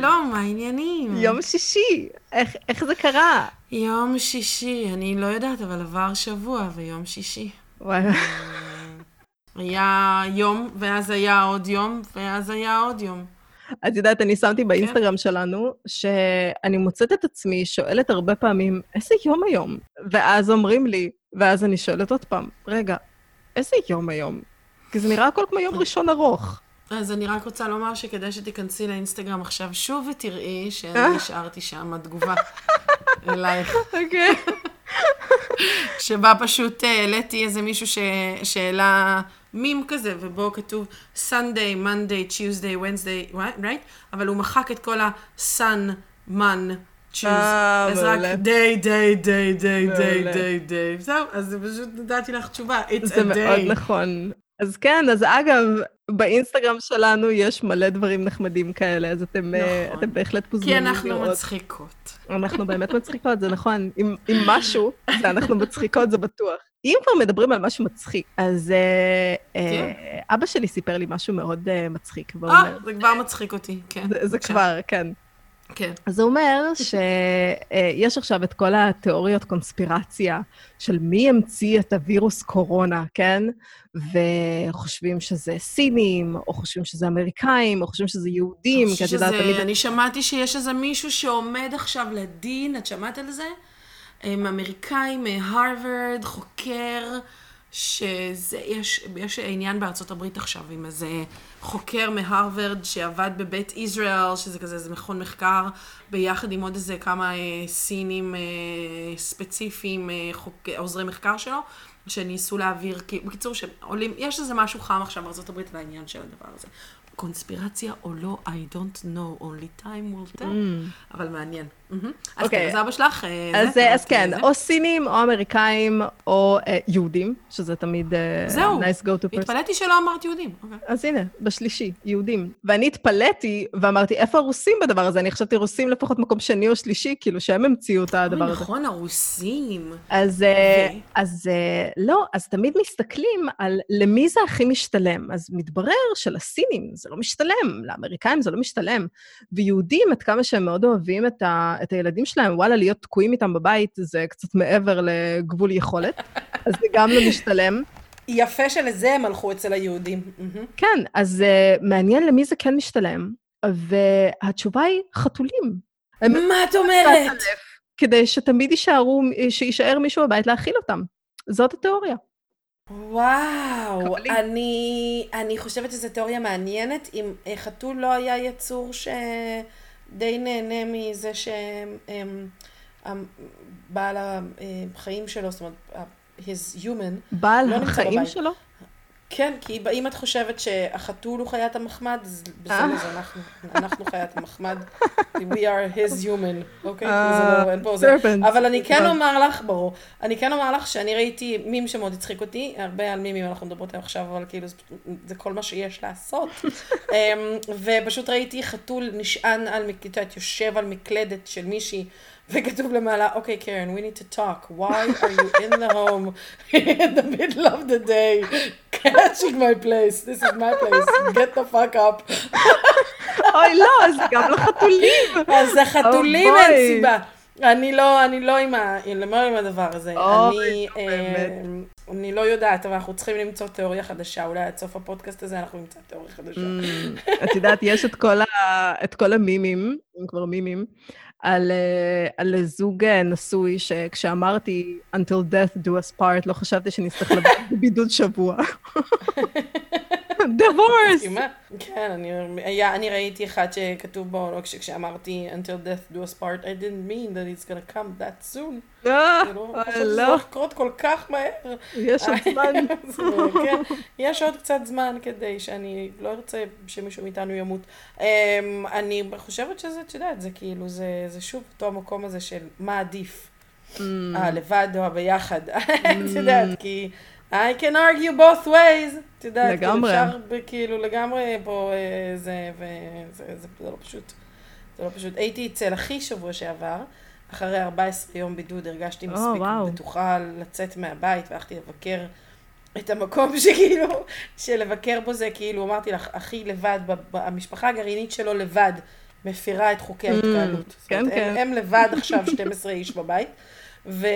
שלום, מה העניינים? יום שישי, איך, איך זה קרה? יום שישי, אני לא יודעת, אבל עבר שבוע ויום שישי. וואלה. היה יום, ואז היה עוד יום, ואז היה עוד יום. את יודעת, אני שמתי באינסטגרם שלנו, שאני מוצאת את עצמי שואלת הרבה פעמים, איזה יום היום? ואז אומרים לי, ואז אני שואלת עוד פעם, רגע, איזה יום היום? כי זה נראה הכל כמו יום ראשון ארוך. אז אני רק רוצה לומר שכדאי שתיכנסי לאינסטגרם עכשיו שוב ותראי שאני השארתי שם תגובה אלייך. אוקיי. שבה פשוט אה, העליתי איזה מישהו. שהעלה מים כזה, ובו כתוב Sunday, Monday, Tuesday, Wednesday, right? אבל הוא מחק את כל ה-sun, man, choose. אה, אז רק day, day, day, day, day, day, day. זהו, אז פשוט נתתי לך תשובה. It's זה a מאוד day. נכון. אז כן, אז אגב, באינסטגרם שלנו יש מלא דברים נחמדים כאלה, אז אתם, אה, נכון. אתם בהחלט כי מוזמנים אנחנו לראות. מצחיקות. אנחנו באמת מצחיקות, זה נכון. אם, אם משהו, זה אנחנו מצחיקות, זה בטוח. אם כבר מדברים על משהו מצחיק, אז אה, כן. אה, אבא שלי סיפר לי משהו מאוד אה, מצחיק, אה, זה כבר מצחיק אותי, כן. זה, זה. כבר, כן. כן. אז הוא אומר שיש עכשיו את כל התיאוריות קונספירציה של מי המציא את הווירוס קורונה, כן? וחושבים שזה סינים, או חושבים שזה אמריקאים, או חושבים שזה יהודים, כי את יודעת, תמיד... אני שמעתי שיש איזה מישהו שעומד עכשיו לדין, את שמעת על זה? הם אמריקאי מהרווארד, חוקר, שזה, יש, יש עניין בארצות הברית עכשיו עם איזה חוקר מהרווארד שעבד בבית ישראל, שזה כזה איזה מכון מחקר, ביחד עם עוד איזה כמה אה, סינים אה, ספציפיים, אה, חוק, עוזרי מחקר שלו, שניסו להעביר, כי- בקיצור, שעולים, יש איזה משהו חם עכשיו בארצות הברית על העניין של הדבר הזה. קונספירציה או לא, I don't know, only time will tell, אבל מעניין. מהמם. אז אוקיי. כן, אז אבא שלך, אז, זה, אז כן, זה. או סינים, או אמריקאים, או אה, יהודים, שזה תמיד אה, זהו, nice go to person. התפלאתי שלא אמרת יהודים. אוקיי. אז הנה, בשלישי, יהודים. ואני התפלאתי ואמרתי, איפה הרוסים בדבר הזה? אני חשבתי רוסים לפחות מקום שני או שלישי, כאילו שהם המציאו את הדבר הזה. נכון, הרוסים. אז, אה, ו? אז אה, לא, אז תמיד מסתכלים על למי זה הכי משתלם. אז מתברר שלסינים זה לא משתלם, לאמריקאים זה לא משתלם. ויהודים, עד כמה שהם מאוד אוהבים את, ה, את הילדים שלהם, וואלה, להיות תקועים איתם בבית זה קצת מעבר לגבול יכולת, אז זה גם לא משתלם. יפה שלזה הם הלכו אצל היהודים. כן, אז uh, מעניין למי זה כן משתלם, והתשובה היא חתולים. מה את אומרת? כדי שתמיד יישארו, שיישאר מישהו בבית להאכיל אותם. זאת התיאוריה. וואו, קבלי. אני, אני חושבת שזו תיאוריה מעניינת, אם אה, חתול לא היה יצור שדי נהנה מזה שבעל החיים שלו, זאת אומרת, his human, בעל לא החיים. שלו? כן, כי אם את חושבת שהחתול הוא חיית המחמד, אז אה. בסדר, זה אנחנו, אנחנו חיית המחמד, we are his human, אוקיי? אה, זה לא, אין פה זה. serpent. אבל אני כן. אומר לך, ברור, אני כן אומר לך שאני ראיתי מים שמאוד הצחיק אותי, הרבה על מימים אנחנו מדברות עליהם עכשיו, אבל כאילו זה, כל מה שיש לעשות. אמ, ופשוט ראיתי חתול נשען על, מק- את יודעת, יושב על מקלדת של מישהי, וכתוב למעלה, אוקיי, קרן, we need to talk. Why are you in the home in the middle of the day? catching my place. This is my place. Get the fuck up. אוי, לא, זה גם לא חתולים. אז החתולים אוי, אין. סיבה. אני לא, אני לא עם, ה, לא עם הדבר הזה. אוי, אני. אה, אני לא יודעת, אבל אנחנו צריכים למצוא תיאוריה חדשה. אולי עד סוף הפודקאסט הזה אנחנו נמצא תיאוריה חדשה. Mm, את יודעת, יש את כל, ה, את כל המימים, אם כבר מימים, על, אה, על זוג אה, נשוי, שכשאמרתי Until death do us part, לא חשבתי שנצטרך לבוא בבידוד שבוע. divorce! מסכימה? כן, אני, היה, אני ראיתי אחד שכתוב בו, לא, כש, כשאמרתי until death do us part, I didn't mean that it's gonna come that soon. זה לא, אה, שזה לא, הולך לקרות כל כך מהר. יש עוד זמן. זה, כן, יש עוד קצת זמן כדי שאני לא ארצה שמישהו מאיתנו ימות. אמ, אני חושבת שזה, את יודעת, זה כאילו, זה, זה שוב אותו המקום הזה של מה עדיף, Mm. הלבד או הביחד. את יודעת, כי I can argue both ways, את יודעת, כאילו לגמרי. אפשר ב- כאילו לגמרי פה אה, זה, וזה זה, זה לא פשוט. זה לא פשוט. הייתי אצל אחי שבוע שעבר, אחרי 14 יום בידוד הרגשתי או, מספיק וואו. בטוחה לצאת מהבית, והלכתי לבקר את המקום שכאילו, שלבקר בו זה כאילו, אמרתי לך, אחי לבד, המשפחה הגרעינית שלו לבד, מפירה את חוקי ההתקהלות. כן, אומרת, הם- כן. הם לבד עכשיו 12 איש בבית. ו,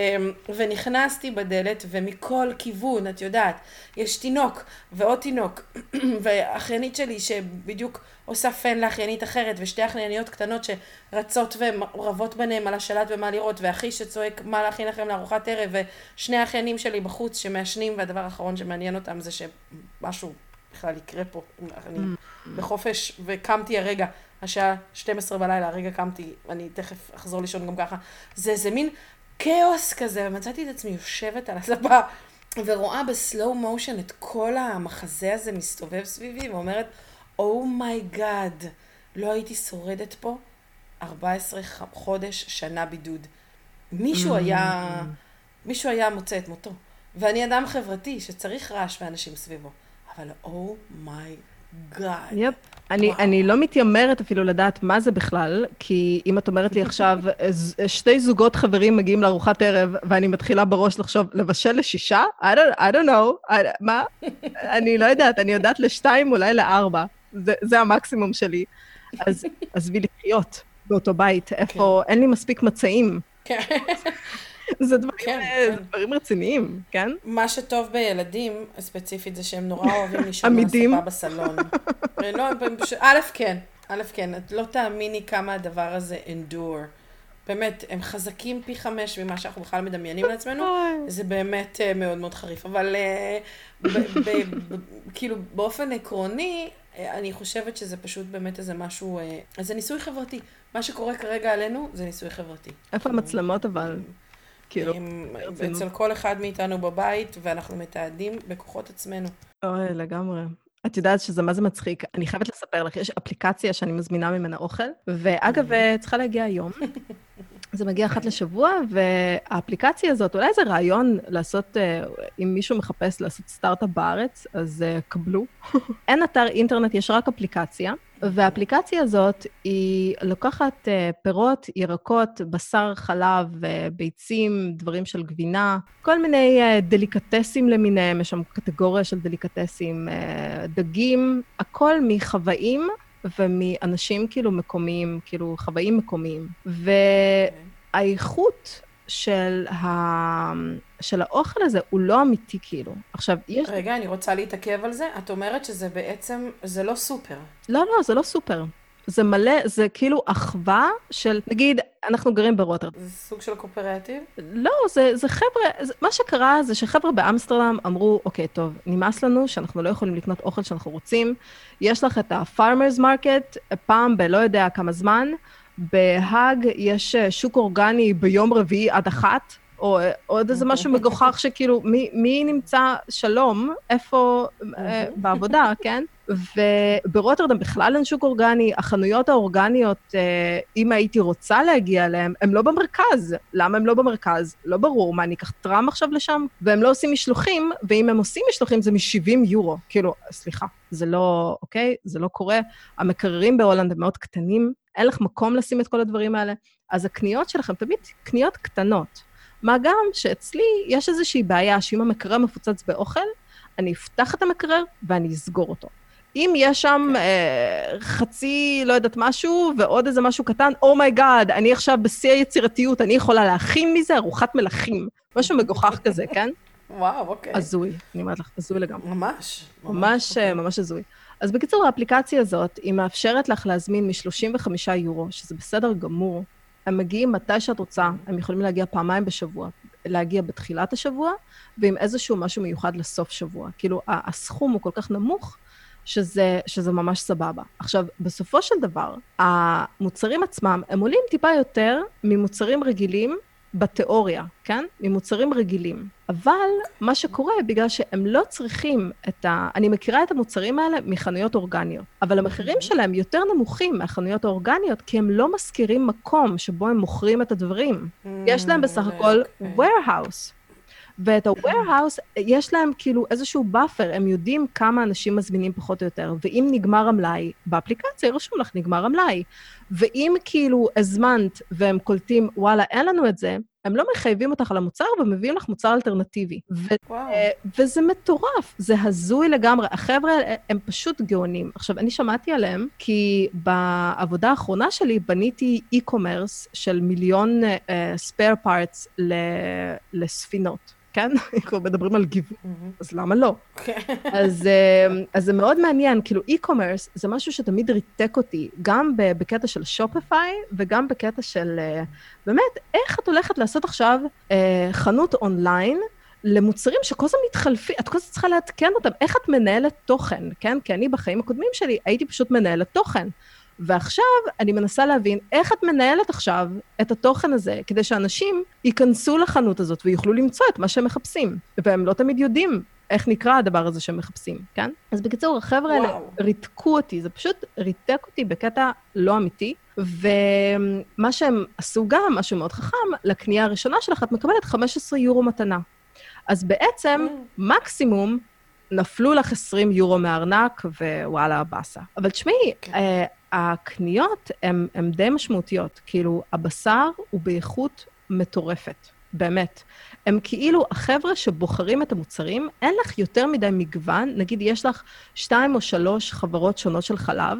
ונכנסתי בדלת, ומכל כיוון, את יודעת, יש תינוק ועוד תינוק, ואחיינית שלי שבדיוק עושה פן לאחיינית אחרת, ושתי אחייניות קטנות שרצות ורבות ביניהם על השלט ומה לראות, ואחי שצועק מה להכין לכם לארוחת ערב, ושני האחיינים שלי בחוץ שמעשנים, והדבר האחרון שמעניין אותם זה שמשהו בכלל יקרה פה. אני בחופש, וקמתי הרגע, השעה 12 בלילה, הרגע קמתי, אני תכף אחזור לישון גם ככה. זה, זה מין כאוס כזה, ומצאתי את עצמי יושבת על הספה, ורואה ב slow motion את כל המחזה הזה מסתובב סביבי, ואומרת, oh my God, oh לא הייתי שורדת פה 14 ח- חודש, שנה בידוד. מישהו היה, מישהו היה מוצא את מותו. ואני אדם חברתי שצריך רעש ואנשים סביבו. אבל oh oh my God. Yep. אני, וואו. אני לא מתיימרת אפילו לדעת מה זה בכלל, כי אם את אומרת לי עכשיו, ז- שתי זוגות חברים מגיעים לארוחת ערב, ואני מתחילה בראש לחשוב, לבשל לשישה? I don't, I don't know. I, מה? אני לא יודעת, אני יודעת לשתיים, אולי לארבע. זה, זה המקסימום שלי. אז עזבי לחיות באותו בית, איפה, אין לי מספיק מצעים. כן. זה דברים, כן, אה, כן. דברים רציניים, כן? מה שטוב בילדים, ספציפית, זה שהם נורא אוהבים לישון על. הספה בסלון. לא, פשוט- א', כן, א', כן, את לא תאמיני כמה הדבר הזה endure. באמת, הם חזקים פי חמש ממה שאנחנו בכלל מדמיינים לעצמנו. זה באמת אה, מאוד מאוד חריף, אבל אה, ב- ב- ב- כאילו באופן עקרוני, אני חושבת שזה פשוט באמת איזה משהו, אה, זה ניסוי חברתי. מה שקורה כרגע עלינו זה ניסוי חברתי. איפה המצלמות אבל? כאילו. אצל כל אחד מאיתנו בבית, ואנחנו מתעדים בכוחות עצמנו. אוי, לגמרי. את יודעת שזה מה זה מצחיק. אני חייבת לספר לך, יש אפליקציה שאני מזמינה ממנה אוכל, ואגב, אה, צריכה להגיע היום. זה מגיע אחת לשבוע, והאפליקציה הזאת, אולי זה רעיון לעשות, אה, אם מישהו מחפש לעשות סטארט-אפ בארץ, אז אה, קבלו. אין אתר אינטרנט, יש רק אפליקציה, והאפליקציה הזאת, היא לוקחת אה, פירות, ירקות, בשר, חלב, אה, ביצים, דברים של גבינה, כל מיני אה, דליקטסים למיניהם, יש שם קטגוריה של דליקטסים, דגים, הכל מחוואים ומאנשים כאילו מקומיים, כאילו חוואים מקומיים. והאיכות של, ה... של האוכל הזה הוא לא אמיתי כאילו. עכשיו, יש... רגע, אני רוצה להתעכב על זה. את אומרת שזה בעצם, זה לא סופר. לא, לא, זה לא סופר. זה מלא, זה כאילו אחווה של, נגיד, אנחנו גרים ברוטרדם. זה סוג של קואופרטיב? לא, זה, זה חבר'ה, זה, מה שקרה זה שחבר'ה באמסטרדם אמרו, אוקיי, טוב, נמאס לנו שאנחנו לא יכולים לקנות אוכל שאנחנו רוצים. יש לך את ה-farmers market פעם בלא יודע כמה זמן. בהאג יש אה, שוק אורגני ביום רביעי עד אחת, או אה, עוד איזה משהו מגוחך שכאילו, מי, מי נמצא שלום, איפה, אה, בעבודה, כן? וברוטרדם בכלל אין שוק אורגני, החנויות האורגניות, אם הייתי רוצה להגיע אליהן, הן לא במרכז. למה הן לא במרכז? לא ברור. מה, אני אקח טראם עכשיו לשם? והם לא עושים משלוחים, ואם הם עושים משלוחים זה מ-70 יורו. כאילו, סליחה, זה לא, אוקיי? זה לא קורה. המקררים בהולנד הם מאוד קטנים, אין לך מקום לשים את כל הדברים האלה. אז הקניות שלכם תמיד קניות קטנות. מה גם שאצלי יש איזושהי בעיה שאם המקרר מפוצץ באוכל, אני אפתח את המקרר ואני אסגור אותו. אם יש שם כן. אה, חצי, לא יודעת, משהו, ועוד איזה משהו קטן, oh my God, אני עכשיו בשיא היצירתיות, אני יכולה להכין מזה ארוחת מלכים. משהו מגוחך כזה, כן? וואו, אוקיי. הזוי, אני אומרת לך, הזוי לגמרי. ממש. ממש, אוקיי. אה, ממש הזוי. אז בקיצור, האפליקציה הזאת, היא מאפשרת לך להזמין מ-35 יורו, שזה בסדר גמור. הם מגיעים מתי שאת רוצה, הם יכולים להגיע פעמיים בשבוע, להגיע בתחילת השבוע, ועם איזשהו משהו מיוחד לסוף שבוע. כאילו, הסכום הוא כל כך נמוך, שזה, שזה ממש סבבה. עכשיו, בסופו של דבר, המוצרים עצמם, הם עולים טיפה יותר ממוצרים רגילים בתיאוריה, כן? ממוצרים רגילים. אבל מה שקורה, בגלל שהם לא צריכים את ה... אני מכירה את המוצרים האלה מחנויות אורגניות, אבל המחירים שלהם יותר נמוכים מהחנויות האורגניות, כי הם לא משכירים מקום שבו הם מוכרים את הדברים. יש להם בסך הכל אוקיי. warehouse. ואת ה-warehouse, יש להם כאילו איזשהו buffer, הם יודעים כמה אנשים מזמינים פחות או יותר, ואם נגמר המלאי, באפליקציה רשום לך, נגמר המלאי. ואם כאילו הזמנת והם קולטים, וואלה, אין לנו את זה, הם לא מחייבים אותך על המוצר ומביאים לך מוצר אלטרנטיבי. ו- וואו. אה, וזה מטורף, זה הזוי לגמרי. החבר'ה הם פשוט גאונים. עכשיו, אני שמעתי עליהם כי בעבודה האחרונה שלי בניתי e-commerce של מיליון uh, spare parts ל- לספינות, כן? כבר מדברים על גיוון, מהמם. אז למה לא? אז, אז זה מאוד מעניין, כאילו e-commerce זה משהו שתמיד ריתק אותי, גם בקטע של שופיפיי וגם בקטע של, אה, באמת, איך את הולכת לעשות עכשיו אה, חנות אונליין למוצרים שכל הזמן מתחלפים, את כל הזמן צריכה לעדכן אותם, איך את מנהלת תוכן, כן? כי אני בחיים הקודמים שלי הייתי פשוט מנהלת תוכן. ועכשיו אני מנסה להבין איך את מנהלת עכשיו את התוכן הזה, כדי שאנשים ייכנסו לחנות הזאת ויוכלו למצוא את מה שהם מחפשים. והם לא תמיד יודעים איך נקרא הדבר הזה שהם מחפשים, כן? אז בקיצור, החבר'ה האלה. ריתקו אותי, זה פשוט ריתק אותי בקטע לא אמיתי. ומה שהם עשו גם, משהו מאוד חכם, לקנייה הראשונה שלך את מקבלת 15 יורו מתנה. אז בעצם, מקסימום, נפלו לך 20 יורו מהארנק, ווואלה, באסה. אבל תשמעי, כן. אה, הקניות הן די משמעותיות. כאילו, הבשר הוא באיכות מטורפת, באמת. הם כאילו, החבר'ה שבוחרים את המוצרים, אין לך יותר מדי מגוון, נגיד יש לך שתיים או שלוש חברות שונות של חלב,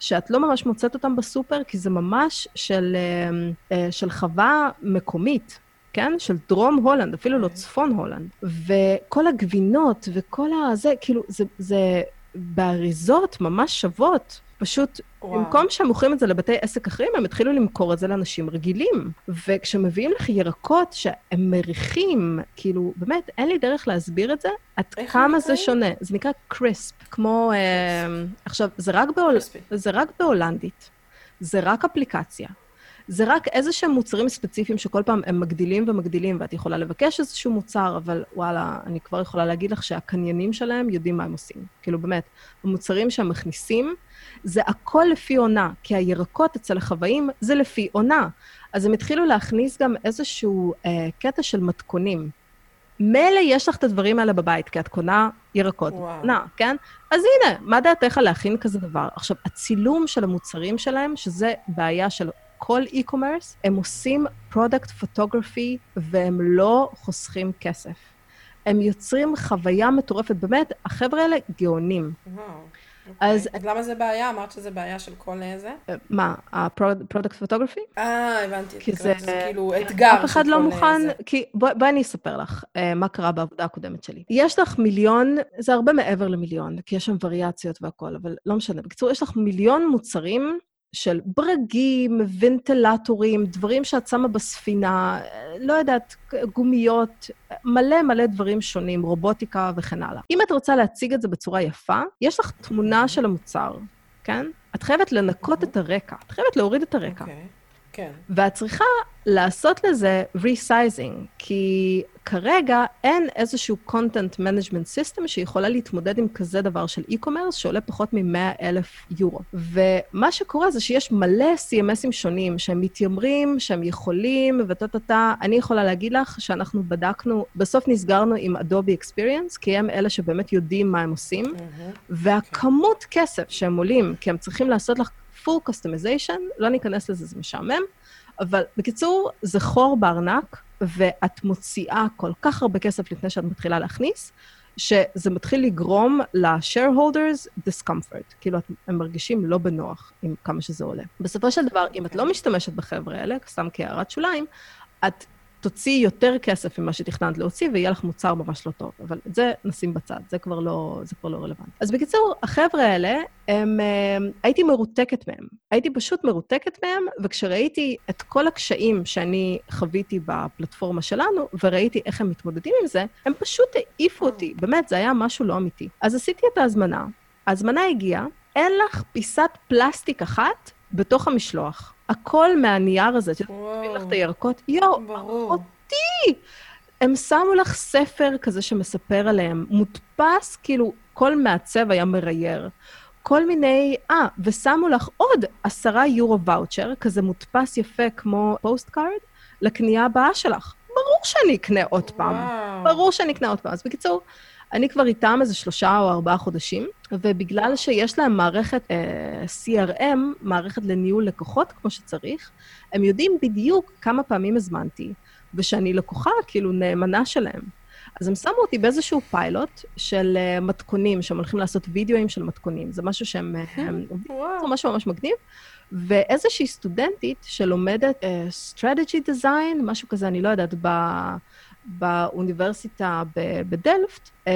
שאת לא ממש מוצאת אותם בסופר, כי זה ממש של, אה, אה, של חווה מקומית. כן? של דרום הולנד, אפילו לא אוקיי. צפון הולנד. וכל הגבינות וכל הזה, כאילו, זה, זה באריזות ממש שוות. פשוט, וואו. במקום שהם מוכרים את זה לבתי עסק אחרים, הם התחילו למכור את זה לאנשים רגילים. וכשמביאים לך ירקות שהם מריחים, כאילו, באמת, אין לי דרך להסביר את זה, עד כמה זה? שונה. זה נקרא קריספ, כמו... אה, עכשיו, זה רק, בהול... זה רק בהולנדית. זה רק אפליקציה. זה רק איזה שהם מוצרים ספציפיים שכל פעם הם מגדילים ומגדילים, ואת יכולה לבקש איזשהו מוצר, אבל וואלה, אני כבר יכולה להגיד לך שהקניינים שלהם יודעים מה הם עושים. כאילו, באמת, המוצרים שהם מכניסים, זה הכל לפי עונה, כי הירקות אצל החוואים זה לפי עונה. אז הם התחילו להכניס גם איזשהו אה, קטע של מתכונים. מילא יש לך את הדברים האלה בבית, כי את קונה ירקות, וואו. קונה, כן? אז הנה, מה דעתך להכין כזה דבר? עכשיו, הצילום של המוצרים שלהם, שזה בעיה של כל e-commerce, הם עושים product photography והם לא חוסכים כסף. הם יוצרים חוויה מטורפת, באמת, החבר'ה האלה גאונים. וואו. אז- אוקיי. אז למה זה בעיה? אמרת שזה בעיה של כל זה? אה, מה, ה-product photography? אה, הבנתי. כי זה- כאילו אתגר אף אחד של לא כל מוכן, זה. כי בואי בוא אני אספר לך uh, מה קרה בעבודה הקודמת שלי. יש לך מיליון, זה הרבה מעבר למיליון, כי יש שם וריאציות והכול, אבל לא משנה. בקיצור, יש לך מיליון מוצרים של ברגים, ונטילטורים, דברים שאת שמה בספינה, לא יודעת, גומיות, מלא מלא דברים שונים, רובוטיקה וכן הלאה. אם את רוצה להציג את זה בצורה יפה, יש לך תמונה של המוצר, כן? את חייבת לנקות את הרקע, את חייבת להוריד את הרקע. אוקיי. כן. ואת צריכה לעשות לזה resizing, כי כרגע אין איזשהו content management system שיכולה להתמודד עם כזה דבר של e-commerce שעולה פחות מ-100 אלף יורו. ומה שקורה זה שיש מלא CMSים שונים שהם מתיימרים, שהם יכולים, וטה-טה-טה. אני יכולה להגיד לך שאנחנו בדקנו, בסוף נסגרנו עם Adobe Experience, כי הם אלה שבאמת יודעים מה הם עושים, מהמם. והכמות כסף שהם עולים, כי הם צריכים לעשות לך full customization, לא ניכנס לזה, זה משעמם, אבל בקיצור, זה חור בארנק, ואת מוציאה כל כך הרבה כסף לפני שאת מתחילה להכניס, שזה מתחיל לגרום ל-shareholders discomfort. כאילו, את- הם מרגישים לא בנוח עם כמה שזה עולה. בסופו של דבר, אם את לא משתמשת בחבר'ה האלה, סתם כהערת שוליים, את תוציאי יותר כסף ממה שתכננת להוציא, ויהיה לך מוצר ממש לא טוב. אבל את זה נשים בצד, זה כבר לא, זה כבר לא רלוונטי. אז בקיצור, החבר'ה האלה, הם, אה, הייתי מרותקת מהם. הייתי פשוט מרותקת מהם, וכשראיתי את כל הקשיים שאני חוויתי בפלטפורמה שלנו, וראיתי איך הם מתמודדים עם זה, הם פשוט העיפו אותי. באמת, זה היה משהו לא אמיתי. אז עשיתי את ההזמנה. ההזמנה הגיעה, אין לך פיסת פלסטיק אחת בתוך המשלוח. הכל מהנייר הזה, שתביאי לך את. הירקות, יואו, ברור. הם שמו לך ספר כזה שמספר עליהם, מודפס, כאילו, כל מעצב היה מרייר. כל מיני, אה, ושמו לך עוד עשרה יורו ואוצ'ר, כזה מודפס יפה כמו postcard, לקנייה הבאה שלך. ברור שאני אקנה עוד פעם. וואו. ברור שאני אקנה עוד פעם. אז בקיצור, אני כבר איתם איזה שלושה או ארבעה חודשים, ובגלל שיש להם מערכת אה, CRM, מערכת לניהול לקוחות כמו שצריך, הם יודעים בדיוק כמה פעמים הזמנתי, ושאני לקוחה כאילו נאמנה שלהם. אז הם שמו אותי באיזשהו פיילוט של uh, מתכונים, שהם הולכים לעשות וידאוים של מתכונים. זה משהו שהם... הם, זה משהו ממש מגניב. ואיזושהי סטודנטית שלומדת uh, strategy design, משהו כזה, אני לא יודעת, ב... באוניברסיטה בדלפט, uh,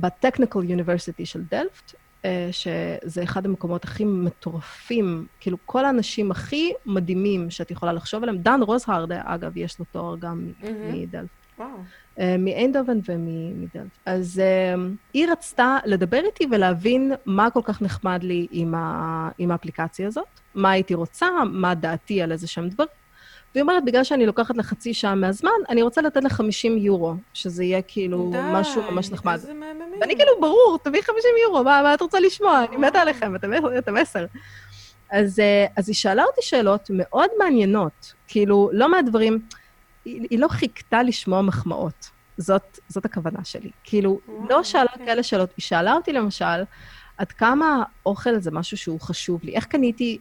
בטכניקל יוניברסיטי של דלפט, uh, שזה אחד המקומות הכי מטורפים, כאילו כל האנשים הכי מדהימים שאת יכולה לחשוב עליהם. דן רוזהרד, אגב, יש לו תואר גם mm-hmm. מדלפט. וואו. אה, מאיינדובן ומדלפט. אז אה, היא רצתה לדבר איתי ולהבין מה כל כך נחמד לי עם, ה, עם האפליקציה הזאת, מה הייתי רוצה, מה דעתי על איזה שהם דברים. והיא אומרת, בגלל שאני לוקחת לה חצי שעה מהזמן, אני רוצה לתת לה 50 יורו, שזה יהיה כאילו די, משהו ממש נחמד. איזה מהממים. ואני כאילו, ברור, תביא 50 יורו, מה, מה את רוצה לשמוע? אני מתה עליכם, אתם עשר. אז, אה, אז היא שאלה אותי שאלות מאוד מעניינות, כאילו, לא מהדברים... היא, היא לא חיכתה לשמוע מחמאות. זאת, זאת הכוונה שלי. כאילו, לא שאלה. אוקיי. כאלה שאלות. היא שאלה אותי, למשל, עד כמה אוכל זה משהו שהוא חשוב לי. איך קניתי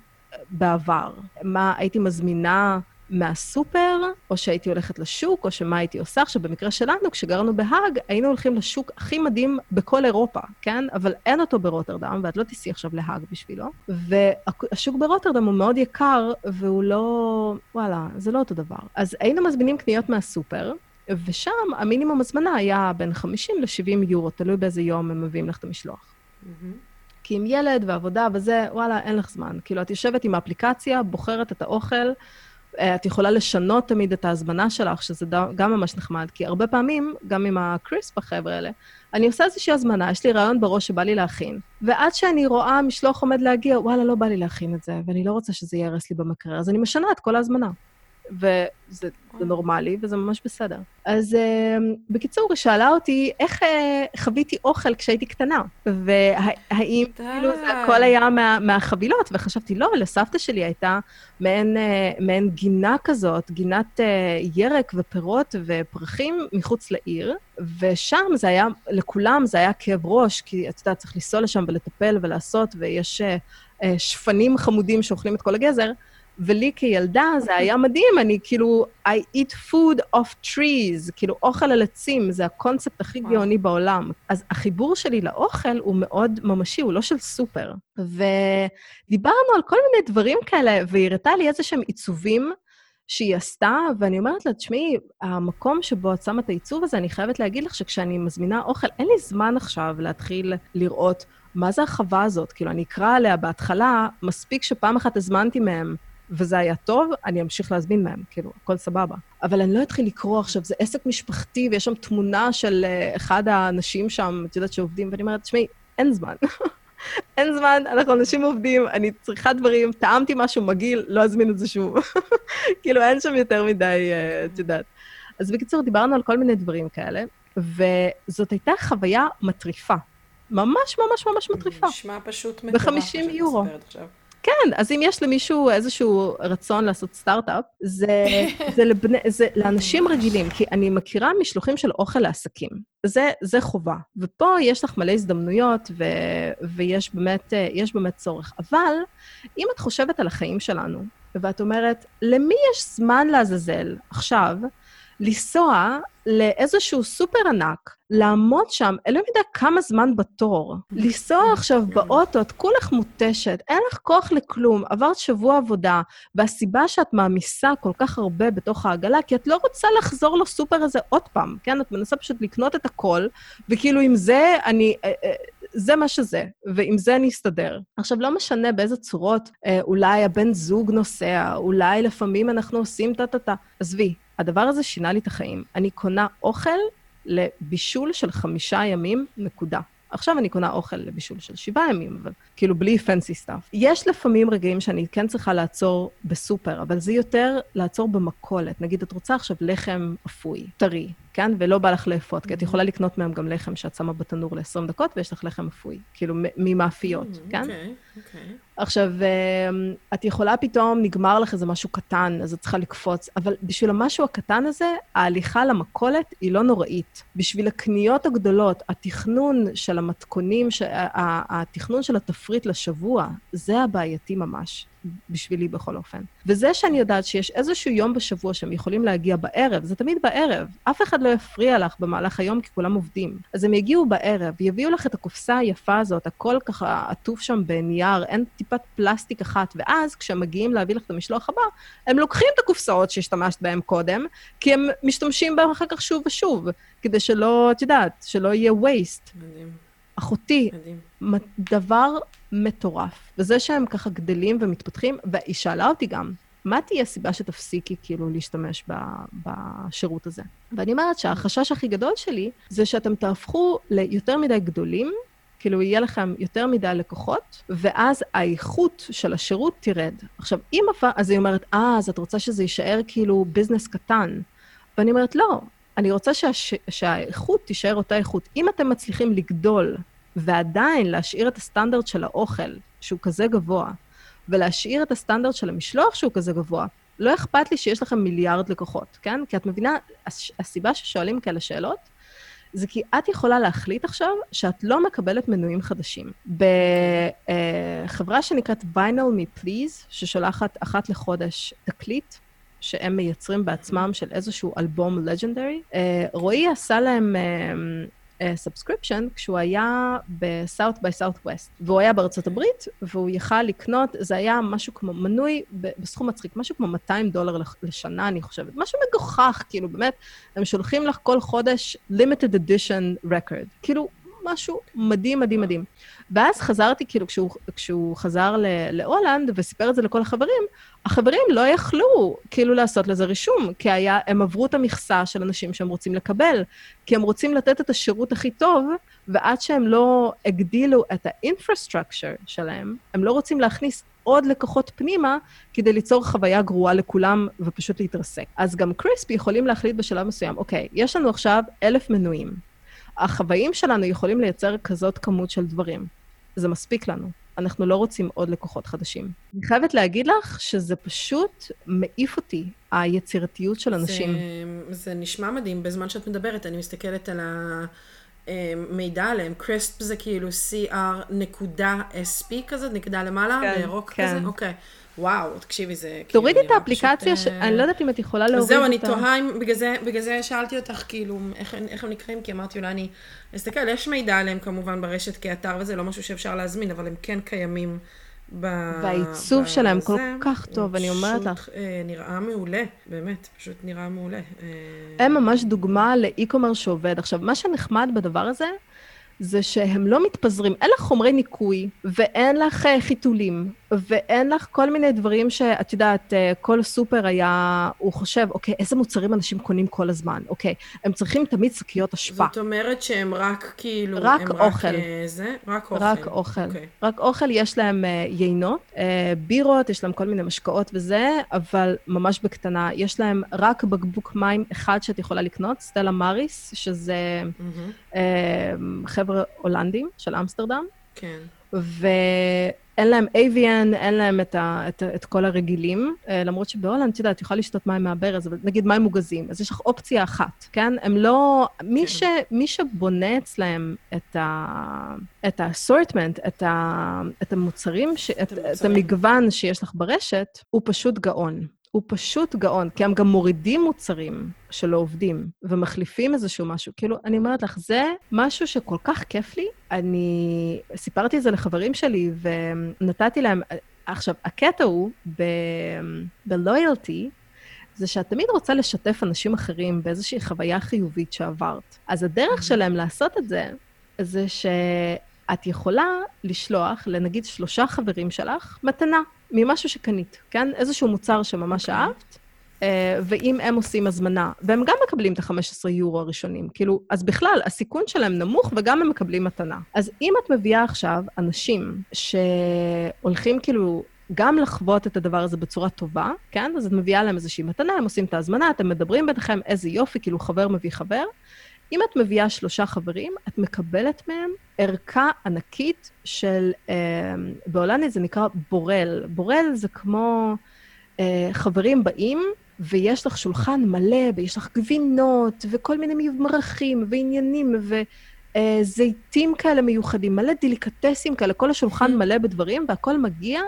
בעבר? מה הייתי מזמינה מהסופר, או שהייתי הולכת לשוק, או שמה הייתי עושה. עכשיו, במקרה שלנו, כשגרנו בהאג, היינו הולכים לשוק הכי מדהים בכל אירופה, כן? אבל אין אותו ברוטרדם, ואת לא תיסעי עכשיו להאג בשבילו. והשוק ברוטרדם הוא מאוד יקר, והוא לא... וואלה, זה לא אותו דבר. אז היינו מזמינים קניות מהסופר, ושם המינימום הזמנה היה בין 50 ל-70 יורו, תלוי באיזה יום הם מביאים לך את המשלוח. Mm-hmm. כי עם ילד ועבודה וזה, וואלה, אין לך זמן. כאילו, את יושבת עם האפליקציה, בוחרת את האוכל, את יכולה לשנות תמיד את ההזמנה שלך, שזה גם ממש נחמד, כי הרבה פעמים, גם עם הקריספ החבר'ה האלה, אני עושה איזושהי הזמנה, יש לי רעיון בראש שבא לי להכין, ועד שאני רואה משלוח עומד להגיע, וואלה, לא בא לי להכין את זה, ואני לא רוצה שזה ייהרס לי במקרר, אז אני משנה את כל ההזמנה. וזה נורמלי, וזה ממש בסדר. אז uh, בקיצור, היא שאלה אותי איך uh, חוויתי אוכל כשהייתי קטנה, והאם כאילו זה הכל היה מה, מהחבילות, וחשבתי, לא, לסבתא שלי הייתה מעין, uh, מעין גינה כזאת, גינת uh, ירק ופירות ופרחים מחוץ לעיר, ושם זה היה, לכולם זה היה כאב ראש, כי את יודעת, צריך לנסוע לשם ולטפל ולעשות, ויש uh, שפנים חמודים שאוכלים את כל הגזר. ולי כילדה זה היה מדהים, אני כאילו, I eat food of trees, כאילו אוכל על עצים, זה הקונספט הכי. גאוני בעולם. אז החיבור שלי לאוכל הוא מאוד ממשי, הוא לא של סופר. ודיברנו על כל מיני דברים כאלה, והיא הראתה לי איזה שהם עיצובים שהיא עשתה, ואני אומרת לה, תשמעי, המקום שבו את שמה את העיצוב הזה, אני חייבת להגיד לך שכשאני מזמינה אוכל, אין לי זמן עכשיו להתחיל לראות מה זה החווה הזאת. כאילו, אני אקרא עליה בהתחלה, מספיק שפעם אחת הזמנתי מהם וזה היה טוב, אני אמשיך להזמין מהם, כאילו, הכל סבבה. אבל אני לא אתחיל לקרוא עכשיו, זה עסק משפחתי, ויש שם תמונה של uh, אחד האנשים שם, את יודעת, שעובדים, ואני אומרת, תשמעי, אין זמן. אין זמן, אנחנו אנשים עובדים, אני צריכה דברים, טעמתי משהו מגעיל, לא אזמין את זה שוב. כאילו, אין שם יותר מדי, uh, את יודעת. אז בקיצור, דיברנו על כל מיני דברים כאלה, וזאת הייתה חוויה מטריפה. ממש ממש ממש מטריפה. נשמע פשוט מטורף. ב-50 יורו. כן, אז אם יש למישהו איזשהו רצון לעשות סטארט-אפ, זה, זה, לבני, זה לאנשים רגילים, כי אני מכירה משלוחים של אוכל לעסקים. זה, זה חובה. ופה יש לך מלא הזדמנויות, ו, ויש באמת, באמת צורך. אבל אם את חושבת על החיים שלנו, ואת אומרת, למי יש זמן לעזאזל עכשיו לנסוע לאיזשהו סופר ענק, לעמוד שם, אלוהים יודע כמה זמן בתור, לנסוע עכשיו באוטו, את כולך מותשת, אין לך כוח לכלום, עברת שבוע עבודה, והסיבה שאת מעמיסה כל כך הרבה בתוך העגלה, כי את לא רוצה לחזור לסופר הזה עוד פעם, כן? את מנסה פשוט לקנות את הכל, וכאילו עם זה אני... אה, אה, זה מה שזה, ועם זה אני אסתדר. עכשיו, לא משנה באיזה צורות, אה, אולי הבן זוג נוסע, אולי לפעמים אנחנו עושים טה-טה-טה. עזבי, הדבר הזה שינה לי את החיים. אני קונה אוכל לבישול של חמישה ימים, נקודה. עכשיו אני קונה אוכל לבישול של שבעה ימים, אבל כאילו בלי fancy stuff. יש לפעמים רגעים שאני כן צריכה לעצור בסופר, אבל זה יותר לעצור במכולת. נגיד, את רוצה עכשיו לחם אפוי, טרי, כן? ולא בא לך לאפות, כי את יכולה לקנות מהם גם לחם שאת שמה בתנור ל-20 דקות, ויש לך לחם אפוי, כאילו ממאפיות, mm, כן? אוקיי, אוקיי. עכשיו, אמ, את יכולה פתאום, נגמר לך איזה משהו קטן, אז את צריכה לקפוץ, אבל בשביל המשהו הקטן הזה, ההליכה למכולת היא לא נוראית. בשביל הקניות הגדולות, התכנון של המתכונים, התכנון של התפריט לשבוע, זה הבעייתי ממש. בשבילי בכל אופן. וזה שאני יודעת שיש איזשהו יום בשבוע שהם יכולים להגיע בערב, זה תמיד בערב. אף אחד לא יפריע לך במהלך היום, כי כולם עובדים. אז הם יגיעו בערב, יביאו לך את הקופסה היפה הזאת, הכל ככה עטוף שם בנייר, אין טיפת פלסטיק אחת, ואז כשהם מגיעים להביא לך את המשלוח הבא, הם לוקחים את הקופסאות שהשתמשת בהן קודם, כי הם משתמשים בהן אחר כך שוב ושוב, כדי שלא, את יודעת, שלא יהיה waste. מדהים. אחותי, מדהים. דבר מטורף. וזה שהם ככה גדלים ומתפתחים, והיא שאלה אותי גם, מה תהיה הסיבה שתפסיקי כאילו להשתמש ב, בשירות הזה? ואני אומרת שהחשש הכי גדול שלי זה שאתם תהפכו ליותר מדי גדולים, כאילו יהיה לכם יותר מדי לקוחות, ואז האיכות של השירות תרד. עכשיו, אם הפ... אז היא אומרת, אה, אז את רוצה שזה יישאר כאילו ביזנס קטן. ואני אומרת, לא, אני רוצה שהש... שהאיכות תישאר אותה איכות. אם אתם מצליחים לגדול ועדיין להשאיר את הסטנדרט של האוכל, שהוא כזה גבוה, ולהשאיר את הסטנדרט של המשלוח שהוא כזה גבוה, לא אכפת לי שיש לכם מיליארד לקוחות, כן? כי את מבינה. הסיבה ששואלים כאלה שאלות, זה כי את יכולה להחליט עכשיו שאת לא מקבלת מנויים חדשים. בחברה שנקראת vinyl me please, ששולחת אחת לחודש תקליט, שהם מייצרים בעצמם של איזשהו אלבום legendary, רועי עשה להם subscription uh, כשהוא היה ב-South by Southwest, והוא היה בארצות הברית, והוא יכל לקנות, זה היה משהו כמו מנוי בסכום מצחיק, משהו כמו 200 דולר לשנה, אני חושבת. משהו מגוחך, כאילו, באמת, הם שולחים לך כל חודש limited edition record. כאילו, משהו מדהים, מדהים, מדהים. ואז חזרתי, כאילו, כשהוא, כשהוא חזר להולנד וסיפר את זה לכל החברים, החברים לא יכלו כאילו לעשות לזה רישום, כי היה, הם עברו את המכסה של אנשים שהם רוצים לקבל, כי הם רוצים לתת את השירות הכי טוב, ועד שהם לא הגדילו את ה-infrastructure שלהם, הם לא רוצים להכניס עוד לקוחות פנימה כדי ליצור חוויה גרועה לכולם ופשוט להתרסק. אז גם קריספי יכולים להחליט בשלב מסוים, אוקיי, יש לנו עכשיו אלף מנויים. החוואים שלנו יכולים לייצר כזאת כמות של דברים. זה מספיק לנו. אנחנו לא רוצים עוד לקוחות חדשים. אני חייבת להגיד לך שזה פשוט מעיף אותי, היצירתיות של אנשים. זה, זה נשמע מדהים. בזמן שאת מדברת, אני מסתכלת על המידע עליהם. קריספ זה כאילו cr.sp כזה, נקודה למעלה, כן, בירוק כן. כזה? אוקיי. וואו, תקשיבי, זה כאילו... תורידי את האפליקציה, פשוט, ש... אני לא יודעת אם את יכולה להוריד זהו, אותה. אני תוהה בגלל זה, בגלל זה שאלתי אותך, כאילו, איך, איך הם נקראים, כי אמרתי, אולי אני אסתכל, יש מידע עליהם כמובן ברשת כאתר וזה, לא משהו שאפשר להזמין, אבל הם כן קיימים ב... והעיצוב שלהם כל. כך טוב, אני אומרת לך. פשוט אה, נראה מעולה, באמת, פשוט נראה מעולה. אה, הם ממש דוגמה לאי-קומרס שעובד. עכשיו, מה שנחמד בדבר הזה, זה שהם לא מתפזרים. אין לך חומרי ניקוי, ואין לך אה, חיתולים, ואין לך כל מיני דברים שאת יודעת, אה, כל סופר היה, הוא חושב, אוקיי, איזה מוצרים אנשים קונים כל הזמן? אוקיי, הם צריכים תמיד שקיות אשפה. זאת אומרת שהם רק כאילו... רק הם אוכל. רק אה, זה? רק אוכל. רק אוכל. אוקיי. רק אוכל, יש להם אה, יינות, בירות, יש להם כל מיני משקאות וזה, אבל ממש בקטנה. יש להם רק בקבוק מים אחד שאת יכולה לקנות, סטלה מאריס, שזה. אה, חבר'ה הולנדים של אמסטרדם, כן. ואין להם AVN, אין להם את, ה, את, את כל הרגילים, אה, למרות שבהולנד, את יודעת, את יכולה לשתות מים מהברז, אבל נגיד מים מוגזים, אז יש לך אופציה אחת, כן? הם לא... מי, כן. ש, מי שבונה אצלם את ה... את האסורטמנט, את, ה, את המוצרים, ש, את, את המוצרים. המגוון שיש לך ברשת, הוא פשוט גאון. הוא פשוט גאון, כי הם גם מורידים מוצרים שלא עובדים ומחליפים איזשהו משהו. כאילו, אני אומרת לך, זה משהו שכל כך כיף לי. אני סיפרתי את זה לחברים שלי ונתתי להם... עכשיו, הקטע הוא ב... בלויאלטי, זה שאת תמיד רוצה לשתף אנשים אחרים באיזושהי חוויה חיובית שעברת. אז הדרך שלהם לעשות את זה, זה שאת יכולה לשלוח לנגיד שלושה חברים שלך מתנה ממשהו שקנית, כן? איזשהו מוצר שממש אוקיי. אהבת, אה, ואם הם עושים הזמנה, והם גם מקבלים את ה-15 יורו הראשונים, כאילו, אז בכלל, הסיכון שלהם נמוך וגם הם מקבלים מתנה. אז אם את מביאה עכשיו אנשים שהולכים כאילו גם לחוות את הדבר הזה בצורה טובה, כן? אז את מביאה להם איזושהי מתנה, הם עושים את ההזמנה, אתם מדברים ביניכם, איזה יופי, כאילו חבר מביא חבר. אם את מביאה שלושה חברים, את מקבלת מהם ערכה ענקית של, אה, בהולנדית זה נקרא בורל. בורל זה כמו אה, חברים באים, ויש לך שולחן מלא, ויש לך גבינות, וכל מיני מרחים, ועניינים, וזיתים כאלה מיוחדים, מלא דליקטסים כאלה, כל השולחן מלא בדברים, והכל מגיע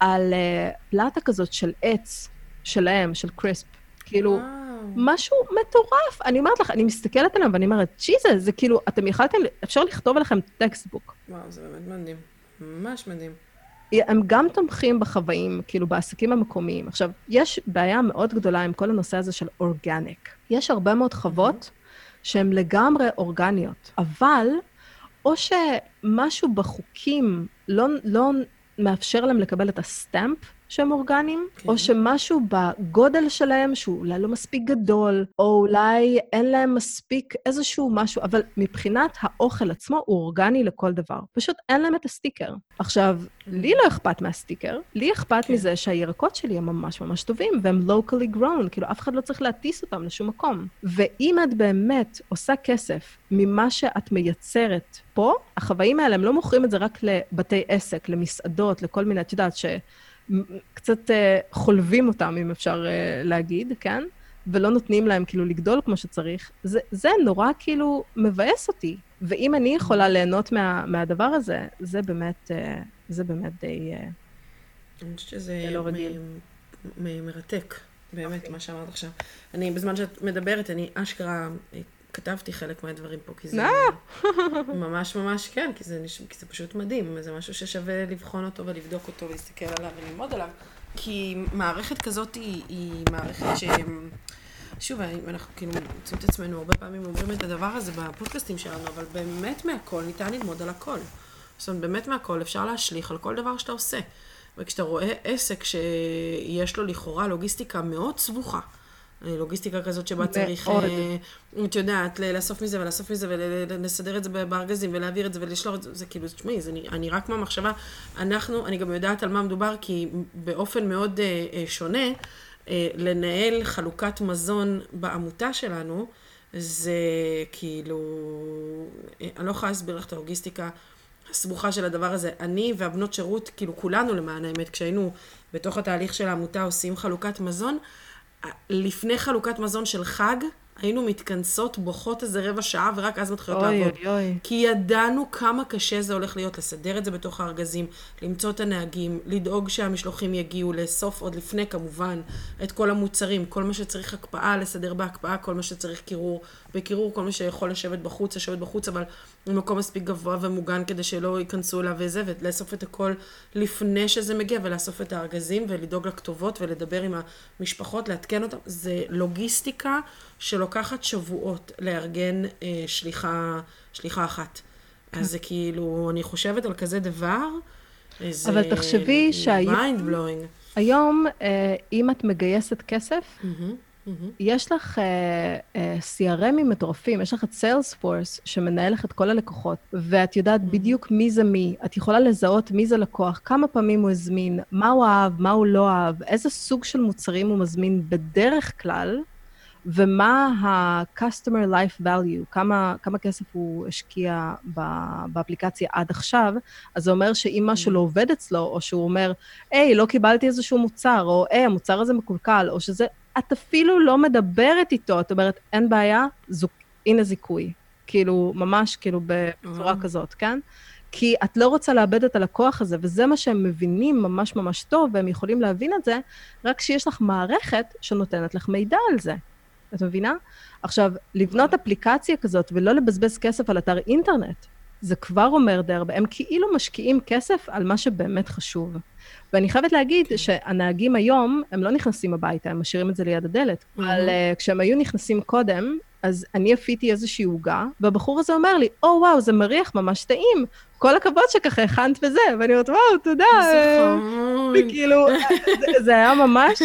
על uh, פלטה כזאת של עץ שלהם, של קריספ. כאילו, וואו. משהו מטורף. אני אומרת לך, אני מסתכלת עליהם ואני אומרת, ג'יזוס, זה כאילו, אתם יכלתם, אפשר לכתוב עליכם textbook. וואו, זה באמת מדהים. ממש מדהים. הם גם תומכים בחוואים, כאילו בעסקים המקומיים. עכשיו, יש בעיה מאוד גדולה עם כל הנושא הזה של אורגניק. יש הרבה מאוד חוות שהן לגמרי אורגניות, אבל או שמשהו בחוקים לא, לא מאפשר להם לקבל את הסטמפ שהם אורגניים, כן. או שמשהו בגודל שלהם, שהוא אולי לא מספיק גדול, או אולי אין להם מספיק איזשהו משהו, אבל מבחינת האוכל עצמו הוא אורגני לכל דבר. פשוט אין להם את הסטיקר. עכשיו, לי לא אכפת מהסטיקר, לי אכפת כן. מזה שהירקות שלי הם ממש ממש טובים, והם locally grown, כאילו אף אחד לא צריך להטיס אותם לשום מקום. ואם את באמת עושה כסף ממה שאת מייצרת פה, החוואים האלה, הם לא מוכרים את זה רק לבתי עסק, למסעדות, לכל מיני, את יודעת, שקצת אה, חולבים אותם, אם אפשר אה, להגיד, כן? ולא נותנים להם כאילו לגדול כמו שצריך, זה, זה נורא כאילו מבאס אותי. ואם אני יכולה ליהנות מה, מהדבר הזה, זה באמת, אה, זה באמת די... אני חושבת שזה זה לא מ- רגיל. מ- מרתק, באמת, מה שאמרת עכשיו. אני, בזמן שאת מדברת, אני אשכרה כתבתי חלק מהדברים פה, כי זה אה. ממש ממש כן, כי זה, כי זה פשוט מדהים, זה משהו ששווה לבחון אותו ולבדוק אותו ולהסתכל עליו וללמוד עליו, כי מערכת כזאת היא, היא מערכת ש... שוב, אנחנו כאילו מוצאים את עצמנו הרבה פעמים אומרים את הדבר הזה בפודקאסטים שלנו, אבל באמת מהכל ניתן ללמוד על הכל. זאת אומרת, באמת מהכל אפשר להשליך על כל דבר שאתה עושה. וכשאתה רואה עסק שיש לו לכאורה לוגיסטיקה מאוד סבוכה, לוגיסטיקה כזאת שבה צריך, מאוד. אה, את יודעת, לאסוף מזה ולאסוף מזה ולסדר את זה בארגזים ולהעביר את זה ולשלוח את זה, זה כאילו, תשמעי, אני רק מהמחשבה, אנחנו, אני גם יודעת על מה מדובר, כי באופן מאוד אה, אה, שונה, לנהל חלוקת מזון בעמותה שלנו, זה כאילו, אני לא יכולה להסביר לך את הלוגיסטיקה הסבוכה של הדבר הזה. אני והבנות שירות, כאילו כולנו למען האמת, כשהיינו בתוך התהליך של העמותה עושים חלוקת מזון, לפני חלוקת מזון של חג, היינו מתכנסות, בוכות איזה רבע שעה, ורק אז מתחילות אוי, לעבוד. אוי, אוי. כי ידענו כמה קשה זה הולך להיות, לסדר את זה בתוך הארגזים, למצוא את הנהגים, לדאוג שהמשלוחים יגיעו, לאסוף עוד לפני כמובן את כל המוצרים, כל מה שצריך הקפאה, לסדר בהקפאה, כל מה שצריך קירור, בקירור, כל מה שיכול לשבת בחוץ, לשבת בחוץ, אבל במקום מספיק גבוה ומוגן כדי שלא ייכנסו אליו וזה, ולאסוף את הכל לפני שזה מגיע, ולאסוף את הארגזים, ולדאוג לכתובות, ולדבר עם המשפחות, לעדכן אותם. זה לוגיסטיקה שלוקחת שבועות לארגן אה, שליחה, שליחה אחת. אז זה כאילו, אני חושבת על כזה דבר, זה... אבל תחשבי שהיום- mind blowing. היום, אה, אם את מגייסת כסף, יש לך uh, uh, CRM ים מטורפים, יש לך את Salesforce שמנהל לך את כל הלקוחות, ואת יודעת בדיוק מי זה מי, את יכולה לזהות מי זה לקוח, כמה פעמים הוא הזמין, מה הוא אהב, מה הוא לא אהב, איזה סוג של מוצרים הוא מזמין בדרך כלל, ומה ה-customer life value, כמה, כמה כסף הוא השקיע ב- באפליקציה עד עכשיו, אז זה אומר שאם משהו לא עובד אצלו, או שהוא אומר, היי, לא קיבלתי איזשהו מוצר, או היי, המוצר הזה מקולקל, או שזה, את אפילו לא מדברת איתו, את אומרת, אין בעיה, זוק, הנה זיכוי. כאילו, ממש כאילו בצורה. כזאת, כן? כי את לא רוצה לאבד את הלקוח הזה, וזה מה שהם מבינים ממש ממש טוב, והם יכולים להבין את זה, רק כשיש לך מערכת שנותנת לך מידע על זה. את מבינה? עכשיו, לבנות אפליקציה כזאת ולא לבזבז כסף על אתר אינטרנט, זה כבר אומר די הרבה. הם כאילו משקיעים כסף על מה שבאמת חשוב. ואני חייבת להגיד שהנהגים היום, הם לא נכנסים הביתה, הם משאירים את זה ליד הדלת. אבל uh, כשהם היו נכנסים קודם, אז אני אפיתי איזושהי עוגה, והבחור הזה אומר לי, או oh, וואו, זה מריח ממש טעים, כל הכבוד שככה הכנת וזה, ואני אומרת, וואו, תודה. זה חמוד. וכאילו, זה, זה היה ממש,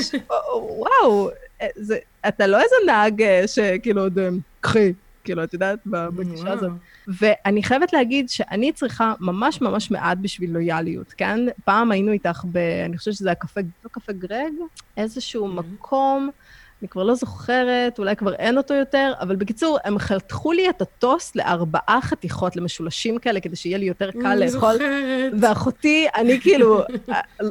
וואו, זה, אתה לא איזה נהג אה, שכאילו עוד, אה, קחי, כאילו, את יודעת, בגישה הזאת. ואני חייבת להגיד שאני צריכה ממש ממש מעט בשביל לויאליות, כן? פעם היינו איתך ב... אני חושבת שזה היה קפה, לא קפה גרג, איזשהו מקום, אני כבר לא זוכרת, אולי כבר אין אותו יותר, אבל בקיצור, הם חתכו לי את הטוסט לארבעה חתיכות, למשולשים כאלה, כדי שיהיה לי יותר קל אני לאכול. זוכרת. ואחותי, אני כאילו,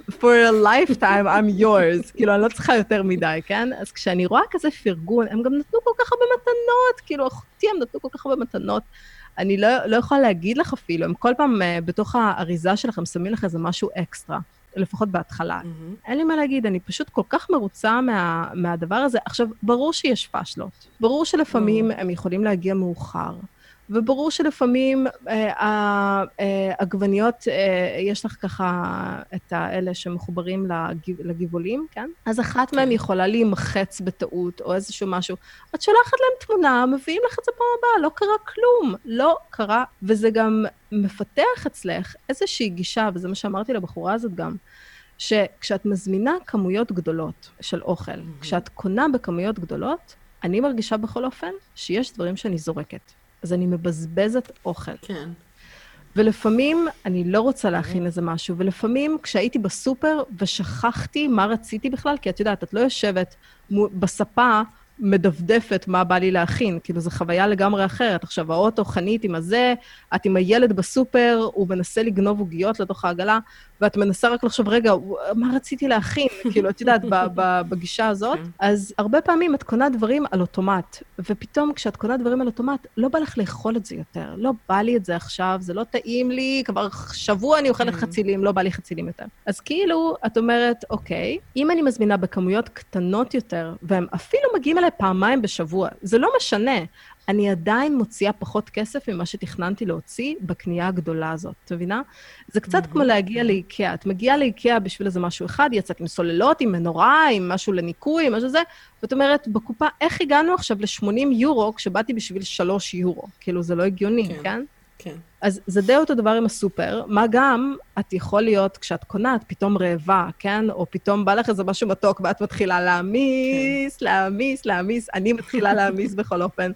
for a lifetime I'm yours, כאילו, אני לא צריכה יותר מדי, כן? אז כשאני רואה כזה פרגון, הם גם נתנו כל כך הרבה מתנות, כאילו, אחותי, הם נתנו כל כך הרבה מתנות. אני לא, לא יכולה להגיד לך אפילו, הם כל פעם uh, בתוך האריזה שלכם שמים לך איזה משהו אקסטרה. לפחות בהתחלה. Mm-hmm. אין לי מה להגיד, אני פשוט כל כך מרוצה מה, מהדבר הזה. עכשיו, ברור שיש פאשלות. ברור שלפעמים mm-hmm. הם יכולים להגיע מאוחר. וברור שלפעמים אה, העגבניות, אה, אה, יש לך ככה את האלה שמחוברים לגיב, לגבעולים, כן? אז אחת כן. מהן יכולה להימחץ בטעות או איזשהו משהו. את שולחת להם תמונה, מביאים לך את זה פעם הבאה, לא קרה כלום. לא קרה, וזה גם מפתח אצלך איזושהי גישה, וזה מה שאמרתי לבחורה הזאת גם. שכשאת מזמינה כמויות גדולות של אוכל, mm-hmm. כשאת קונה בכמויות גדולות, אני מרגישה בכל אופן שיש דברים שאני זורקת. אז אני מבזבזת אוכל. כן. ולפעמים אני לא רוצה להכין איזה משהו, ולפעמים כשהייתי בסופר ושכחתי מה רציתי בכלל, כי את יודעת, את לא יושבת בספה מדפדפת מה בא לי להכין, כאילו זו חוויה לגמרי אחרת. עכשיו, האוטו, חנית עם הזה, את עם הילד בסופר, הוא מנסה לגנוב עוגיות לתוך העגלה, ואת מנסה רק לחשוב, רגע, מה רציתי להכין? כאילו, את יודעת, בגישה הזאת. כן. אז הרבה פעמים את קונה דברים על אוטומט, ופתאום כשאת קונה דברים על אוטומט, לא בא לך לאכול את זה יותר. לא בא לי את זה עכשיו, זה לא טעים לי, כבר שבוע אני אוכלת כן. חצילים, לא בא לי חצילים יותר. אז כאילו, את אומרת, אוקיי, אם אני מזמינה בכמויות קטנות יותר, והם אפילו מגיעים אליי פעמיים בשבוע, זה לא משנה. אני עדיין מוציאה פחות כסף ממה שתכננתי להוציא בקנייה הגדולה הזאת, את מבינה? זה קצת כמו להגיע לאיקאה. את מגיעה לאיקאה בשביל איזה משהו אחד, יצאת עם סוללות, עם מנורה, עם משהו לניקוי, משהו זה, ואת אומרת, בקופה, איך הגענו עכשיו ל-80 יורו כשבאתי בשביל 3 יורו? כאילו, זה לא הגיוני, כן? כן? כן. אז זה די אותו דבר עם הסופר, מה גם את יכול להיות, כשאת קונה, את פתאום רעבה, כן? או פתאום בא לך איזה משהו מתוק ואת מתחילה להעמיס, כן. להעמיס, להעמיס, אני מתחילה להעמיס בכל אופן.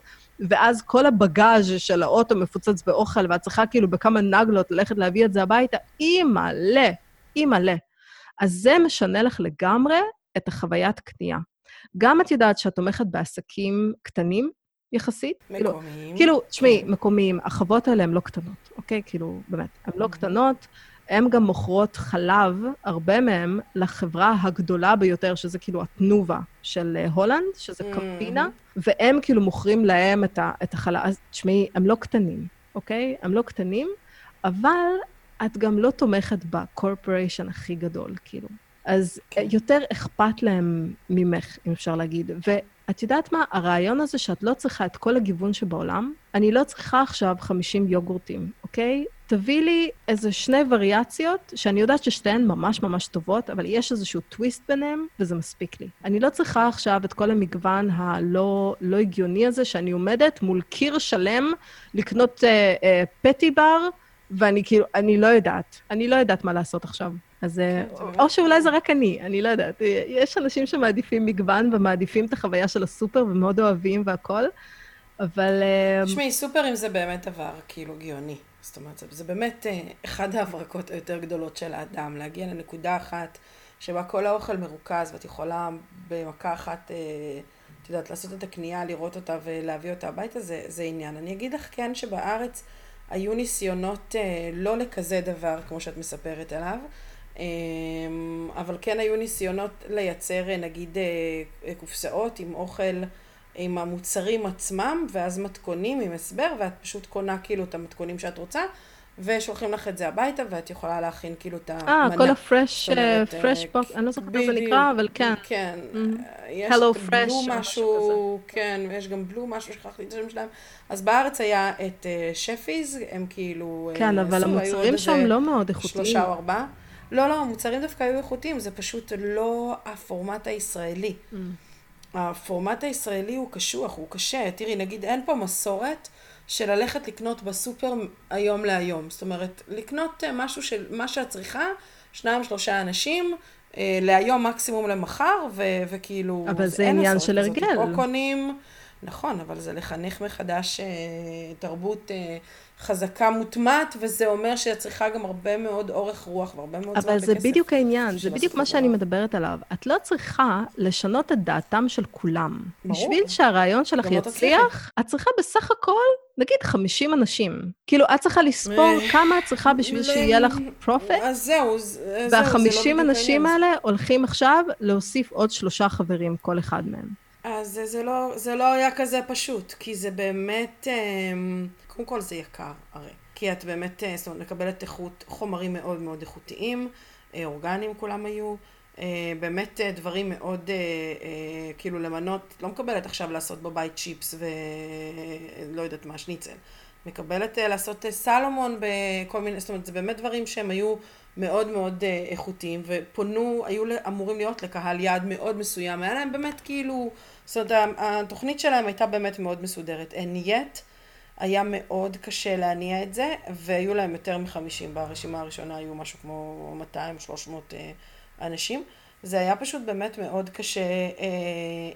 ואז כל הבגאז' של האוטו מפוצץ באוכל, ואת צריכה כאילו בכמה נגלות ללכת להביא את זה הביתה, אי מלא. אז זה משנה לך לגמרי את החוויית קנייה. גם את יודעת שאת תומכת בעסקים קטנים יחסית. כאילו, מקומיים. כאילו, תשמעי, כן. מקומיים, החוות האלה הן לא קטנות, אוקיי? כאילו, באמת, הן לא קטנות. הן גם מוכרות חלב, הרבה מהן, לחברה הגדולה ביותר, שזה כאילו התנובה של אה, הולנד, שזה mm. קמפינה, והם כאילו מוכרים להם את, ה, את החלב. אז תשמעי, הם לא קטנים, אוקיי? הם לא קטנים, אבל את גם לא תומכת בקורפוריישן הכי גדול, כאילו. אז כן. יותר אכפת להם ממך, אם אפשר להגיד. ואת יודעת מה? הרעיון הזה שאת לא צריכה את כל הגיוון שבעולם, אני לא צריכה עכשיו 50 יוגורטים, אוקיי? תביא לי איזה שני וריאציות, שאני יודעת ששתיהן ממש ממש טובות, אבל יש איזשהו טוויסט ביניהם, וזה מספיק לי. אני לא צריכה עכשיו את כל המגוון הלא לא הגיוני הזה, שאני עומדת מול קיר שלם לקנות אה, אה, פטי בר, ואני כאילו, אני לא יודעת. אני לא יודעת מה לעשות עכשיו. אז... אה, כן, או שאולי זה רק אני, אני לא יודעת. יש אנשים שמעדיפים מגוון ומעדיפים את החוויה של הסופר ומאוד אוהבים והכול, אבל... אה, תשמעי, סופרים זה באמת דבר כאילו גאוני. זאת אומרת, זה, זה באמת אה, אחד ההברקות היותר גדולות של האדם, להגיע לנקודה אחת שבה כל האוכל מרוכז ואת יכולה במכה אחת, את יודעת, לעשות את הקנייה, לראות אותה ולהביא אותה הביתה, זה, זה עניין. אני אגיד לך כן שבארץ היו ניסיונות לא לכזה דבר, כמו שאת מספרת עליו. אבל כן היו ניסיונות לייצר נגיד אה, קופסאות עם אוכל, עם המוצרים עצמם, ואז מתכונים עם הסבר, ואת פשוט קונה כאילו את המתכונים שאת רוצה, ושולחים לך את זה הביתה, ואת יכולה להכין כאילו את המנה. אה, כל הפרש, Fresh Box, אני לא זוכרת איך זה נקרא, אבל כן. כן. Mm-hmm. יש Hello Fresh, משהו, כן, יש גם Blue, משהו שכחתי את השם שלהם. אז בארץ היה את שפיז, הם כאילו... כן, אבל המוצרים שם לא מאוד איכותיים. שלושה או ארבעה. לא, לא, המוצרים דווקא היו איכותיים, זה פשוט לא הפורמט הישראלי. Mm. הפורמט הישראלי הוא קשוח, הוא קשה. תראי, נגיד אין פה מסורת של ללכת לקנות בסופר היום להיום. זאת אומרת, לקנות אה, משהו של מה שאת צריכה, שניים, שלושה אנשים, אה, להיום מקסימום למחר, ו- וכאילו... אבל זה עניין של הרגל. או קונים... נכון, אבל זה לחנך מחדש אה, תרבות חזקה מוטמעת, וזה אומר שאת צריכה גם הרבה מאוד אורך רוח והרבה מאוד זמן בכסף. אבל זה בדיוק העניין, זה בדיוק מה שאני מדברת עליו. את לא צריכה לשנות את דעתם של כולם. ברור. בשביל שהרעיון שלך לא יצליח, את צריכה בסך הכל, נגיד 50 אנשים. כאילו, את צריכה לספור כמה את צריכה בשביל שיהיה לך profit. אז זהו, זהו, זה לא בדיוק אנשים האלה הולכים עכשיו להוסיף עוד שלושה חברים, כל אחד מהם. אז זה, זה, לא, זה לא היה כזה פשוט, כי זה באמת, אמ, קודם כל זה יקר הרי, כי את באמת, אה, זאת אומרת, מקבלת איכות, חומרים מאוד מאוד איכותיים, אה, אורגניים כולם היו. אה, באמת דברים מאוד, כאילו למנות, לא מקבלת עכשיו לעשות בבית צ'יפס ולא יודעת מה, שניצל. מקבלת לעשות סלומון בכל מיני, זאת אומרת, זה באמת דברים שהם היו מאוד מאוד איכותיים, ופונו, היו אמורים להיות לקהל יעד מאוד מסוים, היה להם באמת כאילו, זאת אומרת, התוכנית שלהם הייתה באמת מאוד מסודרת. And yet, היה מאוד קשה להניע את זה, והיו להם יותר מחמישים ברשימה הראשונה, היו משהו כמו 200-300 אה, אנשים. זה היה פשוט באמת מאוד קשה אה,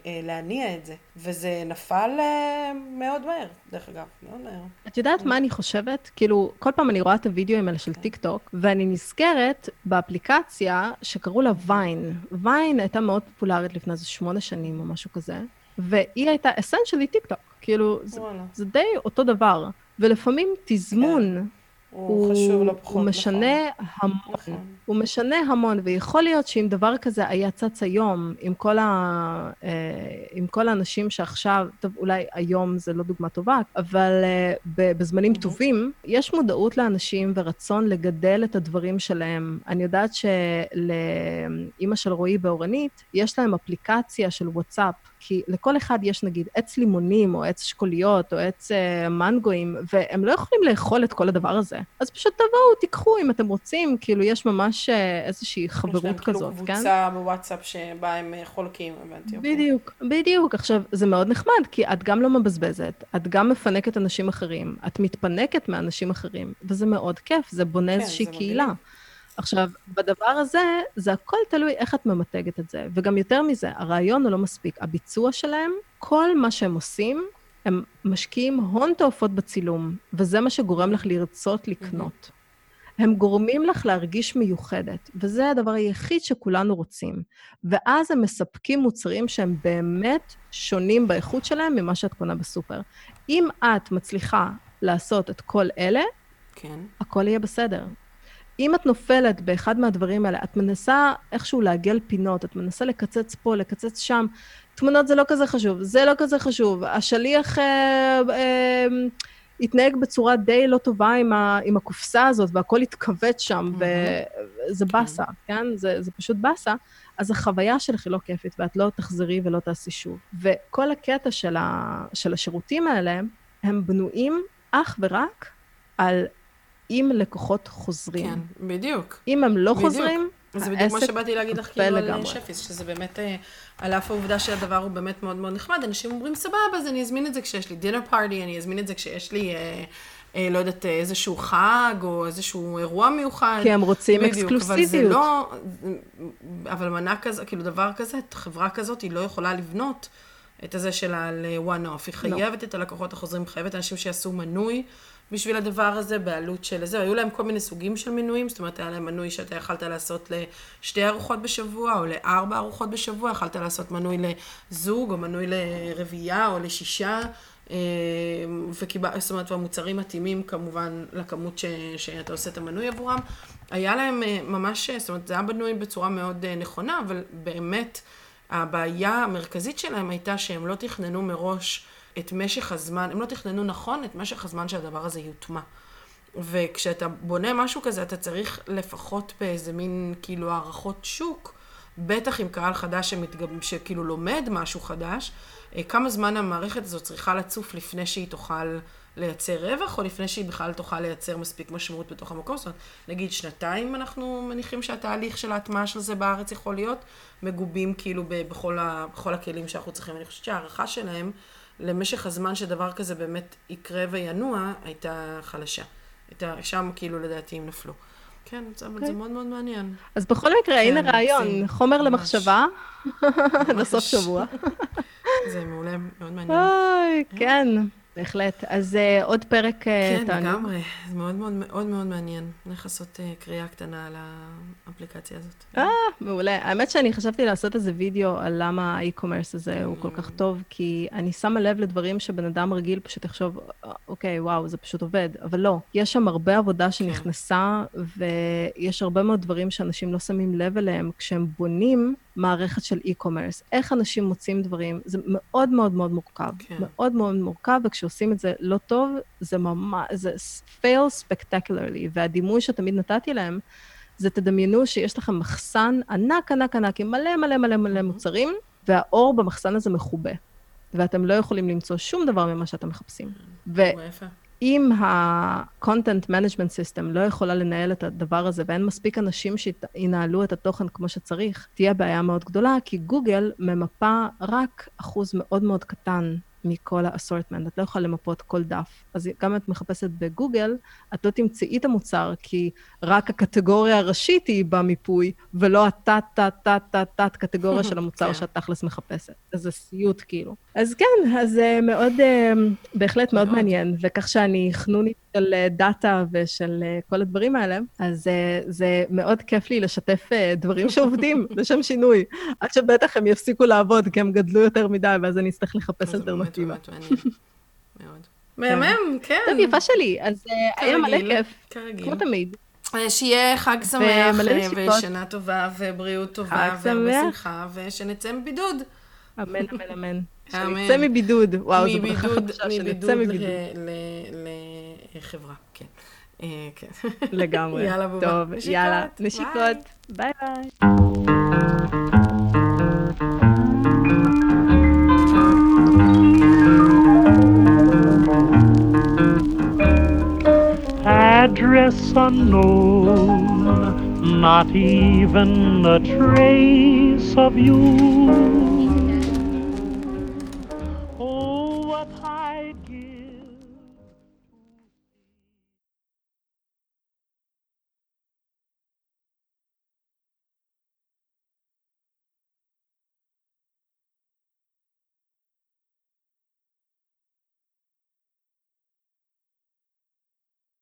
אה, להניע את זה, וזה נפל אה, מאוד מהר, דרך אגב, מאוד מהר. את יודעת מה אני חושבת? כאילו, כל פעם אני רואה את הוידאוים האלה של טיק טוק, ואני נזכרת באפליקציה שקראו לה ויין. ויין הייתה מאוד פופולרית לפני איזה שמונה שנים או משהו כזה, והיא הייתה essentially טיק טוק. כאילו, זה, זה די אותו דבר. ולפעמים תזמון, כן. הוא, הוא חשוב לא פחות, הוא משנה נכון. המון. נכון. הוא משנה המון, ויכול להיות שאם דבר כזה היה צץ היום, עם כל, ה, אה, עם כל האנשים שעכשיו, טוב, אולי היום זה לא דוגמה טובה, אבל אה, בזמנים טובים, יש מודעות לאנשים ורצון לגדל את הדברים שלהם. אני יודעת שלאימא של רועי באורנית, יש להם אפליקציה של וואטסאפ. כי לכל אחד יש נגיד עץ לימונים, או עץ אשכוליות, או עץ uh, מנגואים, והם לא יכולים לאכול את כל הדבר הזה. אז פשוט תבואו, תיקחו אם אתם רוצים, כאילו יש ממש uh, איזושהי חברות כזאת, כן? יש להם כאילו קבוצה בוואטסאפ שבה הם uh, חולקים, הבנתי. אוקיי. בדיוק, okay. בדיוק. עכשיו, זה מאוד נחמד, כי את גם לא מבזבזת, את גם מפנקת אנשים אחרים, את מתפנקת מאנשים אחרים, וזה מאוד כיף, זה בונה כן, איזושהי קהילה. מדהים. עכשיו, בדבר הזה, זה הכל תלוי איך את ממתגת את זה. וגם יותר מזה, הרעיון הוא לא מספיק. הביצוע שלהם, כל מה שהם עושים, הם משקיעים הון תועפות בצילום, וזה מה שגורם לך לרצות לקנות. הם גורמים לך להרגיש מיוחדת, וזה הדבר היחיד שכולנו רוצים. ואז הם מספקים מוצרים שהם באמת שונים באיכות שלהם ממה שאת קונה בסופר. אם את מצליחה לעשות את כל אלה, כן. הכל יהיה בסדר. אם את נופלת באחד מהדברים האלה, את מנסה איכשהו לעגל פינות, את מנסה לקצץ פה, לקצץ שם, תמונות זה לא כזה חשוב, זה לא כזה חשוב, השליח אה, אה, התנהג בצורה די לא טובה עם, ה, עם הקופסה הזאת, והכל התכווץ שם, mm-hmm. וזה כן. באסה, כן? זה, זה פשוט באסה. אז החוויה שלך היא לא כיפית, ואת לא תחזרי ולא תעשי שוב. וכל הקטע של, ה, של השירותים האלה, הם בנויים אך ורק על עם לקוחות חוזרים. כן, בדיוק. אם הם לא בדיוק. חוזרים, זה בדיוק מה שבאתי להגיד לך כאילו על שפיס, שזה באמת, אה, על אף העובדה שהדבר הוא באמת מאוד מאוד נחמד, אנשים אומרים, סבבה, אז אני אזמין את זה כשיש לי דינר פארטי, אני אזמין את זה כשיש לי... אה, אה, לא יודעת, איזשהו חג או איזשהו אירוע מיוחד. כי הם רוצים בדיוק, אקסקלוסיביות. אבל זה לא, אבל מנה כזה, כאילו דבר כזה, חברה כזאת, היא לא יכולה לבנות את הזה שלה ל-one off. היא לא. חייבת no. את הלקוחות החוזרים, חייבת אנשים שיעשו מנוי בשביל הדבר הזה, בעלות של זה. היו להם כל מיני סוגים של מנויים, זאת אומרת, היה להם מנוי שאתה יכלת לעשות לשתי ארוחות בשבוע, או לארבע ארוחות בשבוע, יכלת לעשות מנוי לזוג, או מנוי לרביעייה, או לשישה. אה, וקיבל, זאת אומרת, והמוצרים מתאימים כמובן לכמות ש, שאתה עושה את המנוי עבורם. היה להם אה, ממש, זאת אומרת, זה היה בנוי בצורה מאוד אה, נכונה, אבל באמת, הבעיה המרכזית שלהם הייתה שהם לא תכננו מראש את משך הזמן, הם לא תכננו נכון את משך הזמן שהדבר הזה יוטמע. וכשאתה בונה משהו כזה, אתה צריך לפחות באיזה מין כאילו הערכות שוק, בטח עם קהל חדש שמתגב... שכאילו לומד משהו חדש, אה, כמה זמן המערכת הזאת צריכה לצוף לפני שהיא תוכל לייצר רווח, או לפני שהיא בכלל תוכל לייצר מספיק משמעות בתוך המקום. זאת אומרת, נגיד שנתיים אנחנו מניחים שהתהליך של ההטמעה של זה בארץ יכול להיות מגובים כאילו בכל, ה... בכל הכלים שאנחנו צריכים. אני חושבת שההערכה שלהם למשך הזמן שדבר כזה באמת יקרה וינוע, הייתה חלשה. הייתה, שם כאילו לדעתי הם נפלו. כן, אבל okay. זה אוקיי. מאוד מאוד מעניין. אז בכל מקרה, כן, הנה רעיון, חומר ממש. למחשבה, לסוף שבוע. זה מעולה, מאוד מעניין. אוי, כן. בהחלט. אז uh, עוד פרק uh, כן. כן, לגמרי. זה מאוד מאוד מאוד מאוד מעניין. הולך לעשות uh, קריאה קטנה על האפליקציה הזאת. אה, מעולה. האמת שאני חשבתי לעשות איזה וידאו על למה האי-קומרס הזה הוא כל כך mm. טוב, כי אני שמה לב לדברים שבן אדם רגיל פשוט יחשוב, אוקיי, וואו, זה פשוט עובד. אבל לא, יש שם הרבה עבודה כן. שנכנסה, כן. ויש הרבה מאוד דברים שאנשים לא שמים לב אליהם כשהם בונים מערכת של e-commerce. איך אנשים מוצאים דברים, זה מאוד מאוד מאוד מורכב. כן. מאוד מאוד מורכב, וכשעושים את זה לא טוב, זה ממש, זה fail spectacularly, והדימוי שתמיד נתתי להם, זה תדמיינו שיש לכם מחסן ענק, ענק, ענק, עם מלא מלא מלא מלא מוצרים, והאור במחסן הזה מכובה. ואתם לא יכולים למצוא שום דבר ממה שאתם מחפשים. ו... יפה. אם ה-content management system לא יכולה לנהל את הדבר הזה ואין מספיק אנשים שינהלו את התוכן כמו שצריך, תהיה בעיה מאוד גדולה, כי גוגל ממפה רק אחוז מאוד מאוד קטן מכל האסורטמנט, את לא יכולה למפות כל דף. אז גם אם את מחפשת בגוגל, את לא תמצאי את המוצר, כי רק הקטגוריה הראשית היא במיפוי, ולא התת-תת-תת-תת קטגוריה של המוצר כן. שאת תכלס מחפשת. אז זה סיוט כאילו. אז כן, אז זה מאוד, אה, בהחלט מאוד מעניין, וכך שאני חנונית של אה, דאטה ושל אה, כל הדברים האלה, אז זה מאוד כיף לי לשתף דברים שעובדים לשם שינוי, עד שבטח הם יפסיקו לעבוד, כי הם גדלו יותר מדי, ואז אני אצטרך לחפש אלטרנטיבה. מאוד. מהמם, כן. טוב, יפה שלי, אז היה מלא כיף, כמו תמיד. שיהיה חג שמח, ושנה טובה, ובריאות טובה, ושמחה, ושנצא מבידוד. אמן, אמן, אמן. שנצא מבידוד. וואו, זו ברכה חדשה, שנצא מבידוד. לחברה, כן. כן. לגמרי. יאללה, בובה. טוב, יאללה. נשיקות. ביי ביי. address unknown, not even a trace of you.